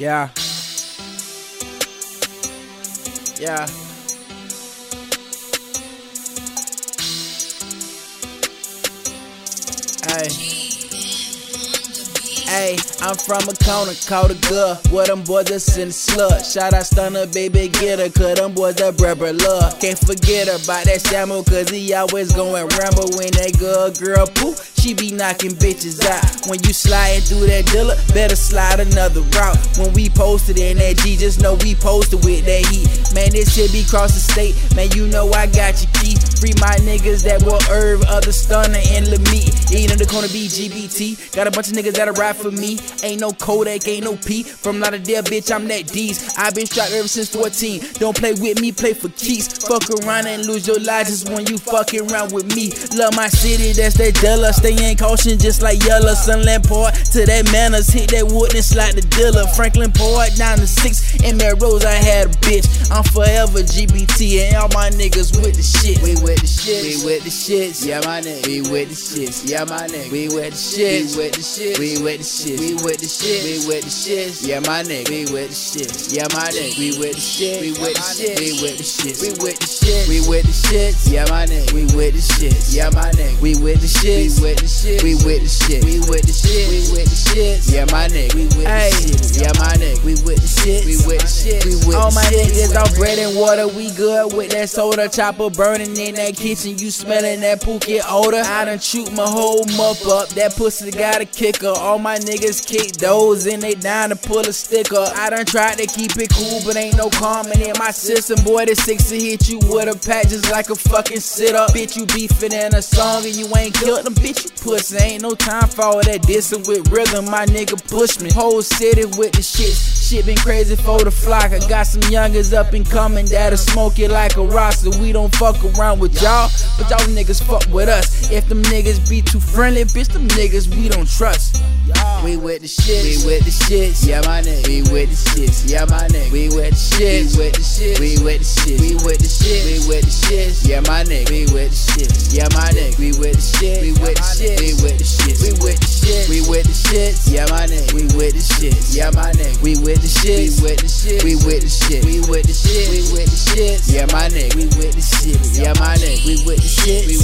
Yeah. Yeah. Hey. Hey, I'm from a corner called a girl. Where them boys just in the slut. Shout out Stunner, baby, get her. Cause them boys that brother love. Can't forget about that Samuel, cause he always going ramble when that girl, girl, poo. She be knocking bitches out. When you sliding through that dealer, better slide another route. When we posted in that G, just know we posted with that heat. Man, this shit be cross the state. Man, you know I got your key. Free my niggas that will herb, other stunner and Lamie. Eating in the corner BGBT. Got a bunch of niggas that'll ride for me. Ain't no Kodak, ain't no P. From Lauderdale, bitch, I'm that D's. i been strapped ever since 14. Don't play with me, play for keys. Fuck around and lose your life just when you fucking around with me. Love my city, that's that Della. Stay in caution just like Yellow. Sunland Port to that Manners. Hit that wood and slide the dealer. Franklin Port down to six. In Melrose, I had a bitch. I'm forever GBT and all my niggas with the shit. We with the shit. We with the shits. Yeah, my nigga. We with the shits. Yeah, my nigga. We with the shit. We with the shit. We with the shit. We with the shit. We with the shits. Yeah, my nigga. We with the shit. Yeah, my nigga. We with the shit. We with the shit. We with the shit. We with the shit. We with the shits. Yeah, my nigga. We with the shit. Yeah, my nigga. We with the shit. We with the shit. We with the shit. We with the shit. We with the shit. Yeah, my nigga. We with the shit. Yeah, my nigga. We with the shit. We with the shit. We All my niggas on bread and water, we good with that soda chopper burning in that kitchen. You smelling that pookie odor. I done shoot my whole muff up. That pussy got a kicker. All my niggas kick those and they down to pull a sticker. I done tried to keep it cool, but ain't no calming in my system. Boy, the six to hit you with a pat just like a fucking sit up. Bitch, you beefing in a song and you ain't killed them. Bitch, you pussy. Ain't no time for all that dissing with rhythm. My nigga push me. Whole city with the shit. Shit been crazy for the flock. I got some youngers up and coming that'll smoke it like a roster. We don't fuck around with y'all, but y'all niggas fuck with us. If them niggas be too friendly, bitch, them niggas we don't trust. We with the shit, we with the shits, yeah my nigga. We with the shits, yeah my nigga. We with the shits, we with the shits, we with the shits, we with the shits, we with the shits, yeah my nigga. We with the shits, yeah my nigga. We with the shit, we with We with the shits, yeah my nigga. We with the shit. we with the shit, we with the shit, we with the shit, we with the shits, yeah my nigga. We with the shit, yeah my nigga. We with the shit, we